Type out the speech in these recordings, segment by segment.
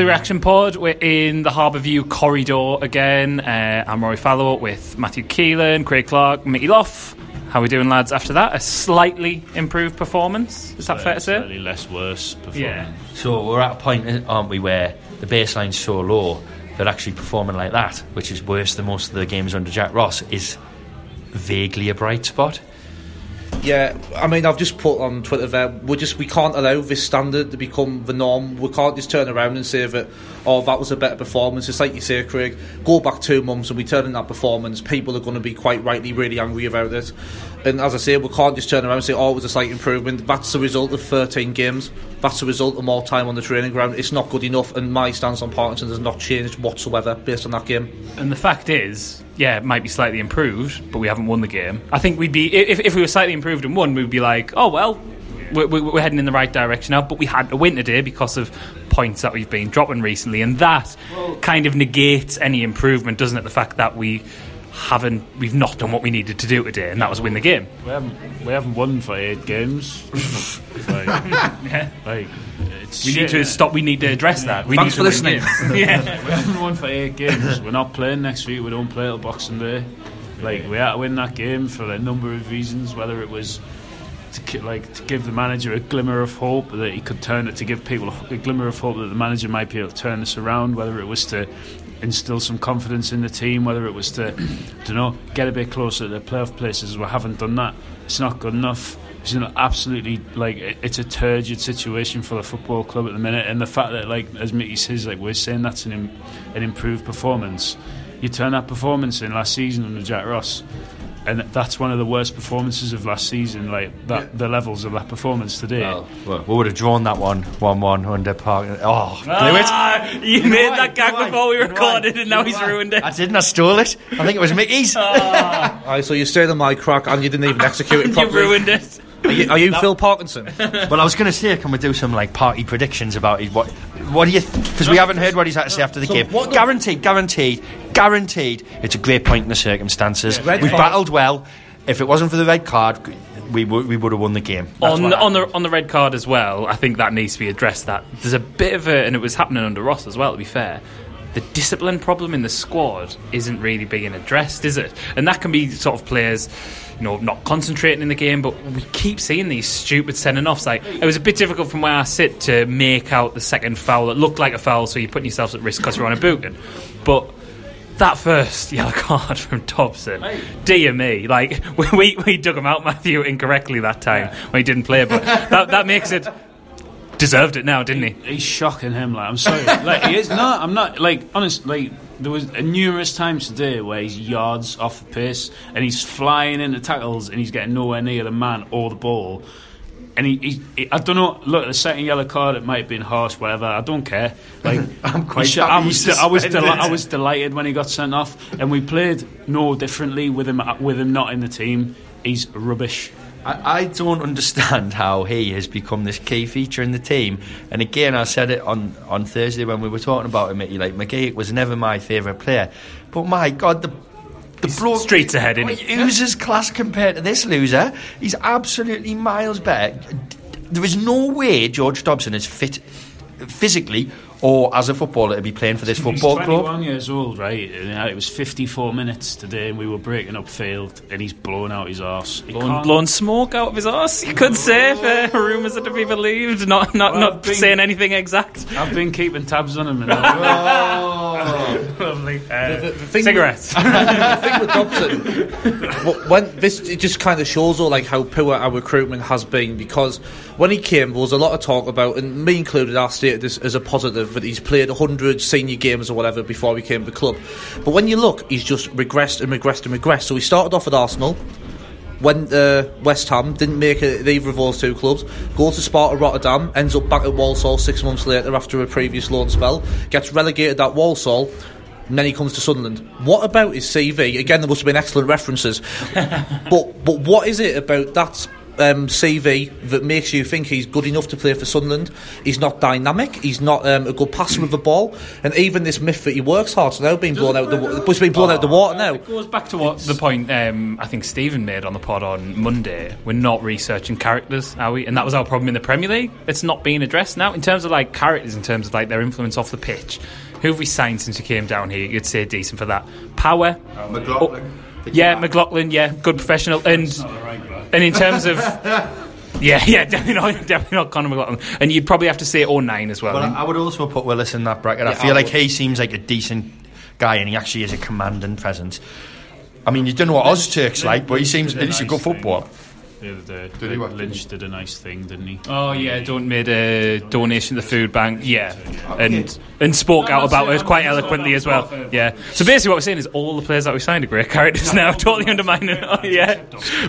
To the Reaction Pod. We're in the Harbour View corridor again. Uh, I'm Rory Fallow with Matthew Keelan, Craig Clark, Mickey Loff. How are we doing, lads, after that? A slightly improved performance? Is that fair to say? Slightly less worse performance. Yeah. So we're at a point, aren't we, where the baseline's so low that actually performing like that, which is worse than most of the games under Jack Ross, is vaguely a bright spot. Yeah, I mean, I've just put on Twitter there. We just we can't allow this standard to become the norm. We can't just turn around and say that, oh, that was a better performance. It's like you say, Craig. Go back two months and we turn in that performance. People are going to be quite rightly really angry about it. And as I say, we can't just turn around and say, oh, it was a slight improvement. That's the result of 13 games. That's the result of more time on the training ground. It's not good enough. And my stance on Parkinson has not changed whatsoever based on that game. And the fact is, yeah, it might be slightly improved, but we haven't won the game. I think we'd be, if, if we were slightly improved and won, we'd be like, oh, well, we're, we're heading in the right direction now, but we had a win today because of points that we've been dropping recently, and that kind of negates any improvement, doesn't it? The fact that we haven't, we've not done what we needed to do today, and that was win the game. We haven't we haven't won for eight games. like, Yeah. like, We shit. need to stop. We need to address that. We Thanks need for to win listening. games. yeah. We haven't won for eight games. We're not playing next week. We don't play till Boxing Day. Like we had to win that game for a number of reasons. Whether it was to like to give the manager a glimmer of hope that he could turn it to give people a glimmer of hope that the manager might be able to turn this around. Whether it was to instill some confidence in the team. Whether it was to, you know, get a bit closer to the playoff places. We haven't done that. It's not good enough. It's an absolutely like it's a turgid situation for the football club at the minute, and the fact that like as Mickey says, like we're saying that's an Im- an improved performance. You turn that performance in last season under Jack Ross, and that's one of the worst performances of last season. Like that, the levels of that performance today. Well, well, we would have drawn that one 1 1 under Park. Oh, blew it. Ah, you know made why? that gag You before we why? You know recorded, why? and now You he's why? ruined it. I didn't, I stole it. I think it was Mickey's. Aye, so you stayed on my crack and you didn't even execute it properly. you properly. ruined it. Are you, are you Phil Parkinson? well, I was going to say, can we do some like party predictions about it? What, what do you? Because we haven't heard what he's had to say after the So game. what the- guaranteed, guaranteed, guaranteed. It's a great point in the circumstances. Red We've battled well. If it wasn't for the red card, we would we would have won the game. That's on the, on the on the red card as well. I think that needs to be addressed. That there's a bit of a, and it was happening under Ross as well. To be fair, the discipline problem in the squad isn't really being addressed, is it? And that can be sort of players. You know, not concentrating in the game, but we keep seeing these stupid sending offs. Like it was a bit difficult from where I sit to make out the second foul that looked like a foul, so you're putting yourself at risk because you're on a booking. But that first yellow card from Dobson, dear me, like we, we dug him out, Matthew, incorrectly that time when he didn't play, but that, that makes it deserved it now, didn't he? He's shocking him. Like I'm sorry. like he is. not. I'm not. Like honest. Like there was uh, numerous times today where he's yards off the pace and he's flying into tackles and he's getting nowhere near the man or the ball. And he, he, he- I don't know. Look, the second yellow card, it might have been harsh, whatever. I don't care. Like I'm quite he happy I was, de- I was, deli- I was delighted when he got sent off, and we played no differently with him. With him not in the team, he's rubbish. I, I don't understand how he has become this key feature in the team. And again, I said it on, on Thursday when we were talking about him. Mickey, Like McGee was never my favourite player, but my God, the the bloke streets ahead? Who's his class compared to this loser? He's absolutely miles better. There is no way George Dobson is fit physically or as a footballer to be playing for this He's football 21 club. years old, right? And it was 54 minutes today, and we were breaking up field, and he's blowing out his arse. He Blowing, can't- smoke out of his arse, you could say, if uh, rumours are to be believed. Not not, Well, not being- saying anything exact. I've been keeping tabs on him. And Lovely. Uh, The thing- Cigarettes. the thing with Dobson, when this it just kind of shows all like how poor our recruitment has been because when he came, there was a lot of talk about, and me included, I stated this as a positive that he's played hundred senior games or whatever before he came to the club. But when you look, he's just regressed and regressed and regressed. So he started off at Arsenal. Went uh, West Ham, didn't make it either of those two clubs. Goes to Sparta Rotterdam, ends up back at Walsall six months later after a previous loan spell. Gets relegated at Walsall, and then he comes to Sunderland. What about his CV? Again, there must have been excellent references. but but what is it about that um, CV that makes you think he's good enough to play for Sunderland? He's not dynamic. He's not um, a good passer of the ball. And even this myth that he works hard, so now being blown out the wa- it's been blown out the water now. It goes back to what the point um, I think Stephen made on the pod on Monday. We're not researching characters, are we? And that was our problem in the Premier League. It's not being addressed now in terms of like characters, in terms of like their influence off the pitch. Who have we signed since we came down here? You'd say decent for that. Power. McLaughlin. Yeah, McLaughlin. Yeah, good professional. And and in terms of. Yeah, yeah, definitely not, definitely not Conor McLaughlin. And you'd probably have to say O'Nien as well. Well, I would also put Willis in that bracket. I Yeah, feel I like he seems like a decent guy, and he actually is a commanding presence. I mean, you don't know what Ozturk's like, but he seems did a he's a good footballer. The other day, Did he? Lynch did a nice thing, didn't he? Oh yeah, don't made a donation to the food bank. Yeah, and and spoke out about it quite eloquently as well. Yeah. So basically, what we're saying is all the players that we signed are great characters now, totally undermining. Oh, yeah,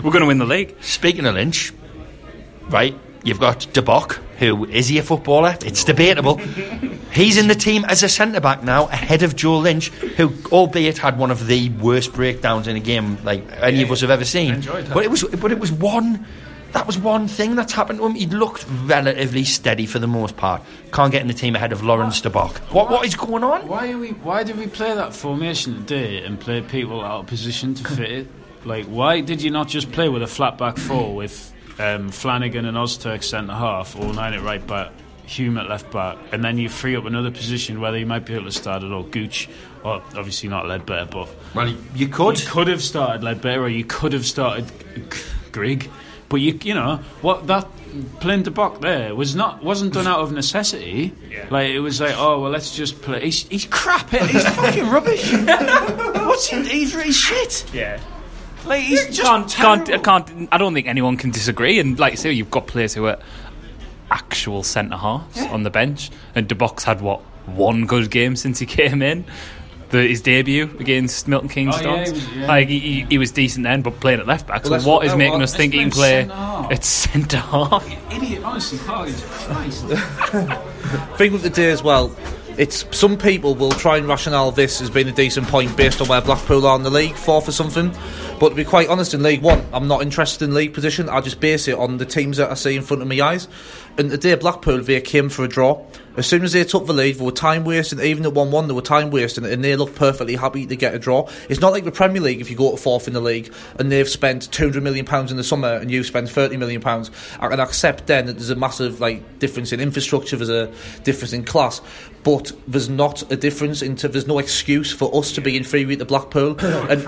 we're going to win the league. Speaking of Lynch, right? You've got De Bock, who is he a footballer? It's debatable. He's in the team as a centre back now, ahead of Joel Lynch, who, albeit had one of the worst breakdowns in a game like any of us have ever seen. But it was, but it was one. That was one thing that's happened to him. He looked relatively steady for the most part. Can't get in the team ahead of Laurens De Bock. What what is going on? Why are we? Why did we play that formation today and play people out of position to fit it? Like, why did you not just play with a flat back four with um, Flanagan and Ozturk centre half, or nine at right back, Hume at left back, and then you free up another position where you might be able to start it or Gooch, or obviously not Leadbitter, but Well, you could. you could have started Leadbitter, or you could have started G- Grigg. But you, you know, what that playing de Bock there was not wasn't done out of necessity. Like it was like, oh well, let's just play. He's, he's crap. He's fucking rubbish. What's he? He's, he's shit. Yeah. Like he's just Can't, can't, I can't. I don't think anyone can disagree. And like you say, you've got players who are actual centre halves on the bench, and De Bock's had what one good game since he came in. The, his debut against Milton Keynes Oh, yeah, Dons. he was- yeah. Like he, he, he was decent then, but playing at left back. So that's what what- is making well, us think he can play play centre-half. at centre half? Idiot, honestly, Hargis, Christ. thing with the day as well, it's some people will try and rationale this as being a decent point based on where Blackpool are in the league, fourth or something. But to be quite honest, in League One, I'm not interested in league position. I just base it on the teams that I see in front of my eyes. And today, Blackpool, they came for a draw. As soon as they took the lead, they were time wasting. Even at 1 1, they were time wasting, and they looked perfectly happy to get a draw. It's not like the Premier League if you go to fourth in the league and they've spent £200 million in the summer and you spend £30 million. I can accept then that there's a massive like difference in infrastructure, there's a difference in class, but there's not a difference into there's no excuse for us to be inferior to Blackpool. and,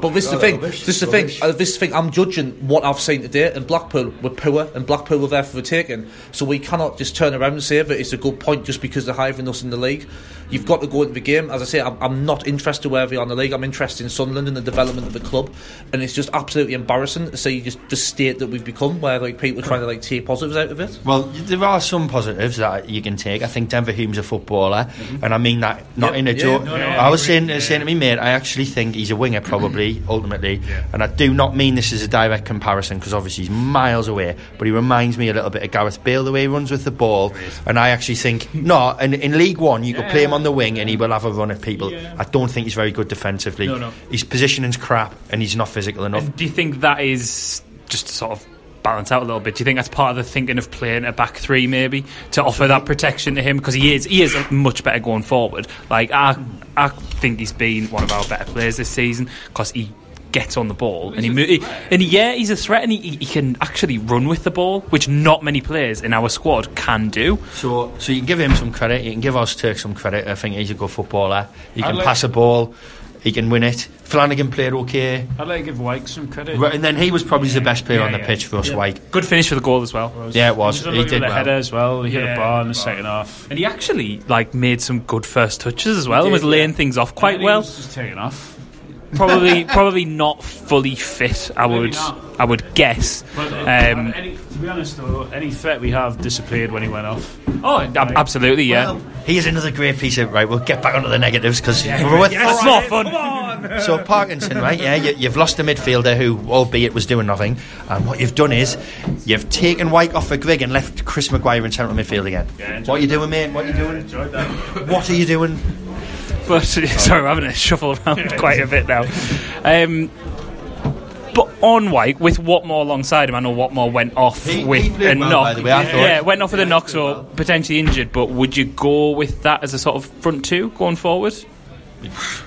But this is the thing, this is the thing, uh, this is the thing, I'm judging what I've seen today, and Blackpool were poor, and Blackpool were there for the taking. So we cannot just turn around and say that it's a good point just because they're higher than us in the league. You've got to go into the game. As I say, I'm, I'm not interested where they are in the league. I'm interested in Sunderland and the development of the club, and it's just absolutely embarrassing to see just the state that we've become, where like people are trying to like take positives out of it. Well, there are some positives that you can take. I think Denver Hume's a footballer, mm-hmm. and I mean that not Yeah, in a yeah, joke. no, no, I was saying, saying to me, mate, I actually think he's a winger, probably ultimately, and I do not mean this as a direct comparison because obviously he's miles away, but he reminds me a little bit of Gareth Bale the way he runs with the ball, and I actually think no. And in League One, you could play him on the wing and he will have a run at people. I don't think he's very good defensively. No, no. His positioning's crap, and he's not physical enough. And do you think that is just to sort of balance out a little bit? Do you think that's part of the thinking of playing a back three, maybe to offer that protection to him because he is he is much better going forward. Like I I think he's been one of our better players this season because he gets on the ball and he, mo- he and yeah, he's a threat and he, he can actually run with the ball, which not many players in our squad can do. So, so you can give him some credit. You can give Ozturk some credit. I think he's a good footballer. He can like- pass a ball. He can win it. Flanagan played okay, I'd like to give Wyke some credit. Right, and then he was probably the best player Yeah, on the yeah. pitch for us. Wyke. Good finish for the goal as well. Yeah, it was. He, He did the well. header as well. He hit a bar in the second half. And he actually like made some good first touches as well and did, was laying things off quite And he well. was just taking off. Probably probably not fully fit. I Maybe would not. I would guess. But uh, Um, any, to be honest, though, any threat we have disappeared when he went off. oh, ab- absolutely, yeah. He is another great piece of right. We'll get back onto the negatives because we're with That's more fun. So Parkinson, right? Yeah, you, you've lost a midfielder who, albeit, was doing nothing. And what you've done is you've taken Wyke off for Grigg and left Chris Maguire in central midfield again. what are you doing, mate? What are you doing? Enjoyed that. What are you doing? But sorry, we're having to shuffle around quite a bit now. Um, but on Wyke, with Watmore alongside him, I know Watmore went off He- he with played a well, knock. by the way, I thought. yeah, went off with a knock, so potentially injured. But would you go with that as a sort of front two going forward?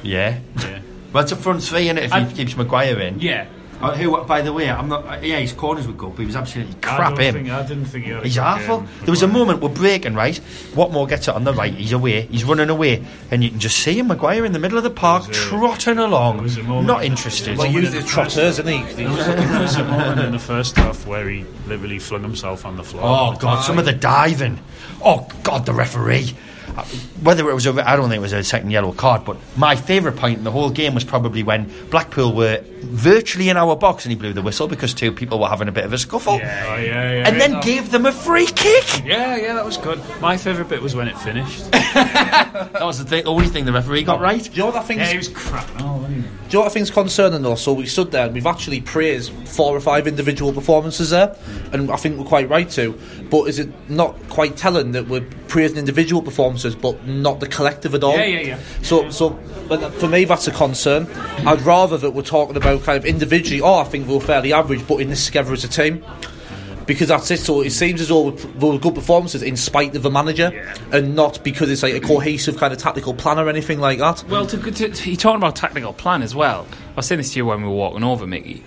Yeah. Yeah. Well, it's a front three, is if I- he keeps Maguire in. Yeah. Uh, who, by the way, I'm not. Uh, yeah, his corners were good, but he was absolutely I crap don't him. Think, I didn't think he had a He's good awful. game. There was a moment we're breaking, right? Watmore gets it on the right, he's away, he's running away, and you can just see him, Maguire in the middle of the park, was a- trotting along, was a moment- not interested. Well, usually the trotters, isn't he? There was a moment in the first half where he literally flung himself on the floor. Oh God! Some of the diving. Oh God! The referee. Uh, Whether it was a, I don't think it was a second yellow card, but my favourite point in the whole game was probably when Blackpool were virtually in our box and he blew the whistle because two people were having a bit of a scuffle, Yeah, oh, yeah, yeah. and then gave them a free kick. yeah, yeah, that was good. My favourite bit was when it finished. That was the thing, only thing the referee got right. Do you know what I think? yeah, he was crap. Oh, wasn't? Do you know what I think is concerning though? So we stood there and we've actually praised four or five individual performances there, and I think we're quite right to. But is it not quite telling that we're praising individual performances but not the collective at all? Yeah, yeah, yeah. So, so but for me that's a concern. I'd rather that we're talking about kind of individually. Oh, I think we we're fairly average, but in this together as a team. Because that's it. So it seems as though we were good performances in spite of the manager, and not because it's like a cohesive kind of tactical plan or anything like that. Well, to, to, to, you're talking about tactical plan as well. I was saying this to you when we were walking over, Mickey.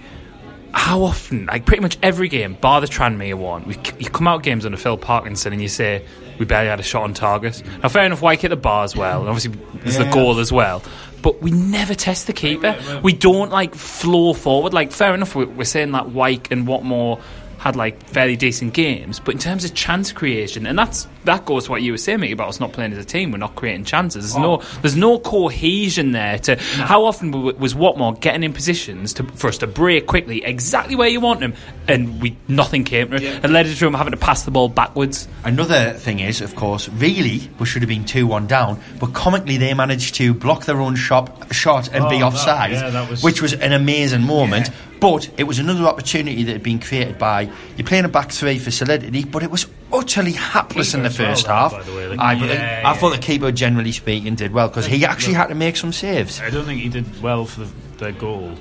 How often, like pretty much every game, bar the Tranmere one, we, you come out games under Phil Parkinson and you say we barely had a shot on target. Now, fair enough, Wyke hit the bar as well, and obviously there's the goal as well. But we never test the keeper. We don't like flow forward. Like fair enough, we- we're saying that Wyke and Watmore had like fairly decent games, but in terms of chance creation, and that's that goes to what you were saying Mickey, about us not playing as a team. We're not creating chances. There's no oh. there's no cohesion there. To how often was Watmore getting in positions to, for us to break quickly exactly where you want them, and we nothing came. Yeah. It led to him having to pass the ball backwards. Another thing is, of course, really we should have been two one down, but comically they managed to block their own shot, shot and Oh, be that- offside, yeah, that was- which was an amazing moment. But it was another opportunity that had been created by you're playing a back three for solidity, but it was utterly hapless in the first well, half. by the way, like- Aye, but Yeah, I thought the keeper, generally speaking, did well because he actually had to make some saves. I don't think he did well for the, their goal.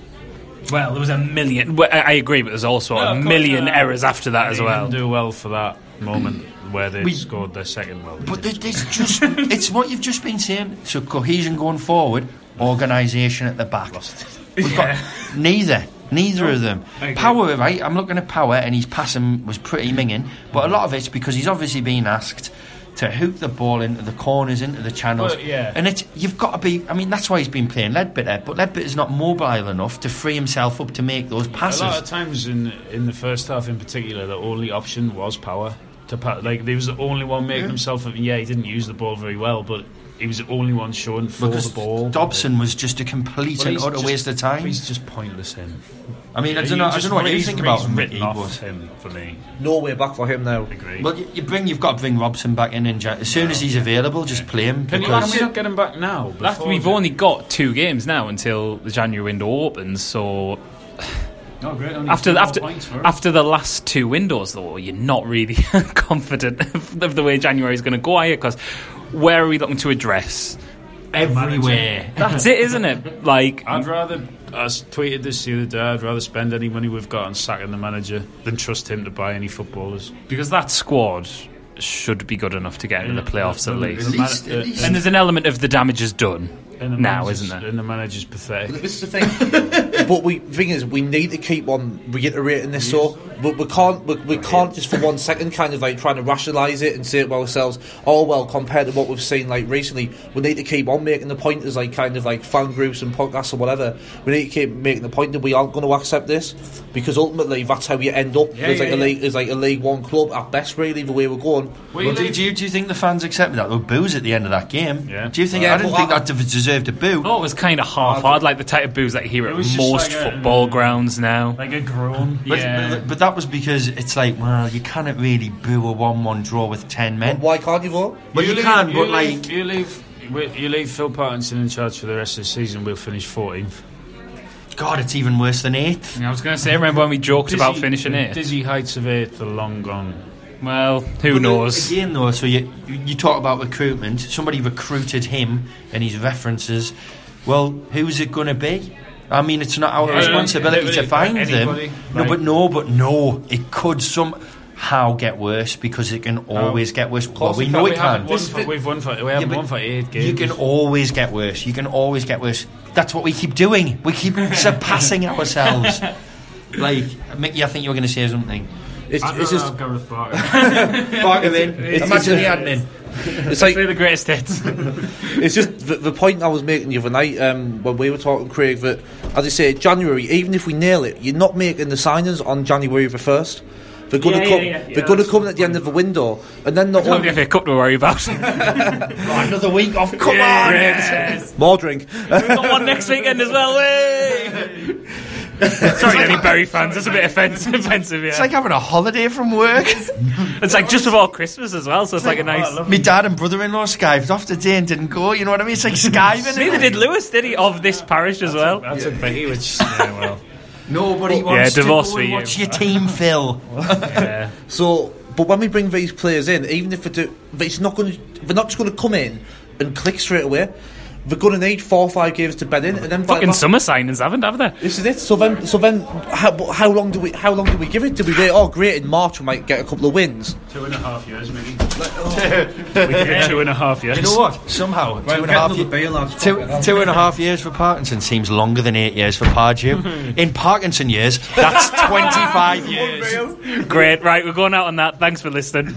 Well, there was a million. I I agree, but there's also Yeah, a of course, million uh, errors after that as well. didn't do well for that moment where they We- scored their second goal. But there- there's just it's what you've just been saying. So cohesion going forward, organisation at the back. We've got neither. Neither of them. Power, right? I'm looking at power, and his passing was pretty minging. But a lot of it's because he's obviously been asked to hook the ball into the corners, into the channels. Well, yeah. And it's you've got to be. I mean, that's why he's been playing Leadbitter. But Leadbitter's not mobile enough to free himself up to make those passes. A lot of times in in the first half, in particular, the only option was power. To pa- like, he was the only one making himself. Yeah, he didn't use the ball very well, but he was the only one showing for because the ball. Dobson was just a complete Well, and utter just- waste of time. He's just pointless. Him. I mean, I don't know. I don't know what you think about he's him. written off but- him for me. No way back for him now. Agree. Well, you, you bring you've got to bring Robson back in, and as soon as he's available, just play him. Can, you, because- can we not get him back now? That's, before we've the- only got two games now until the January window opens, so Oh, great, only after after for after the last two windows, though, you're not really confident of, of the way January is going to go, are you? Because where are we looking to address? Everywhere. That's it, isn't it? Like, I'd rather, I s- tweeted this the other day, I'd rather spend any money we've got on sacking the manager than trust him to buy any footballers. because that squad should be good enough to get into the playoffs at least. least- at least. And there's an element of the damage is done and the now, manager's- isn't there? And the manager's pathetic. This is the thing. but we the thing is, we need to keep on reiterating this. So we, we can't we, we can't just for one second kind of like trying to rationalise it and say it to ourselves. Oh well, compared to what we've seen like recently, we need to keep on making the point as like kind of like fan groups and podcasts or whatever. We need to keep making the point that we aren't going to accept this because ultimately that's how you end up. Yeah, as like yeah, a league, as like a League One club at best, really. The way we're going. Well, do, do, you, do you think the fans accepted that? There were boos at the end of that game. Yeah. Do you think? Yeah, I didn't but think I- that deserved a boo. Oh, it was kind of half-hard, like the type of boos that you hear at most like a- football mm. grounds now. Like a groan. But, yeah. but, but that was because it's like, well, you cannot really boo a one-one draw with ten men. Why can't you vote? Well, you, leave- can, you but leave, like, you leave. You leave Phil Parkinson in charge for the rest of the season. We'll finish 14th. God, it's even worse than eighth. I was going to say, remember when we joked about finishing the it? Dizzy heights of eighth are long gone. Well, who But knows? Again, though, so you you talk about recruitment. Somebody recruited him and his references. Well, who's it going to be? I mean, it's not our Yeah, responsibility to find anybody, them. No, but no, but no, it could somehow get worse because it can oh. always get worse. Well, we know it we can. won for, we've won for we haven't won for eight games. You can always get worse. You can always get worse. That's what we keep doing. We keep surpassing ourselves. Like, Mickey, I think you were going to say something. It's, I'd it's rather just have Gareth Barker. Park him in. it's- Imagine the it's- admin. it's like They're the greatest hits. It's just the, the point I was making the other night um, when we were talking, Craig, that, as I say, January, even if we nail it, you're not making the signings on January the 1st. They're going to Yeah, come. yeah, yeah, yeah, they're going to come at the end of the window, and then not Don't have only a cup to worry about. another week off. Come Yes. more drink. We've got one next weekend as well. Way. Sorry, any Bury fans. That's a bit offensive. offensive yeah. It's like having a holiday from work. It's like just before Christmas as well, so it's like a nice. My dad and brother-in-law skived off the day and didn't go. You know what I mean? It's like skiving. Neither did Lewis, did he? Of this parish as well. That's a Becky, which yeah, well, Nobody wants divorce to go for and you. watch your team, Phil. Yeah. So, but when we bring these players in, even if we do, it's not going to. They're not just going to come in and click straight away. They're going to need four or five games to bed in, and then by- Fucking summer signings haven't, have they? This is it. So then, so then, how, how long do we? How long do we give it? Do we wait? Oh, great! In March, we might get a couple of wins. two and a half years, maybe. Oh. we give it two and a half years. You know what? Somehow, two and a half years. Two, two and a half years for Parkinson seems longer than eight years for Pardew. In Parkinson years, that's 25 years. Great, right, we're going out on that. Thanks for listening.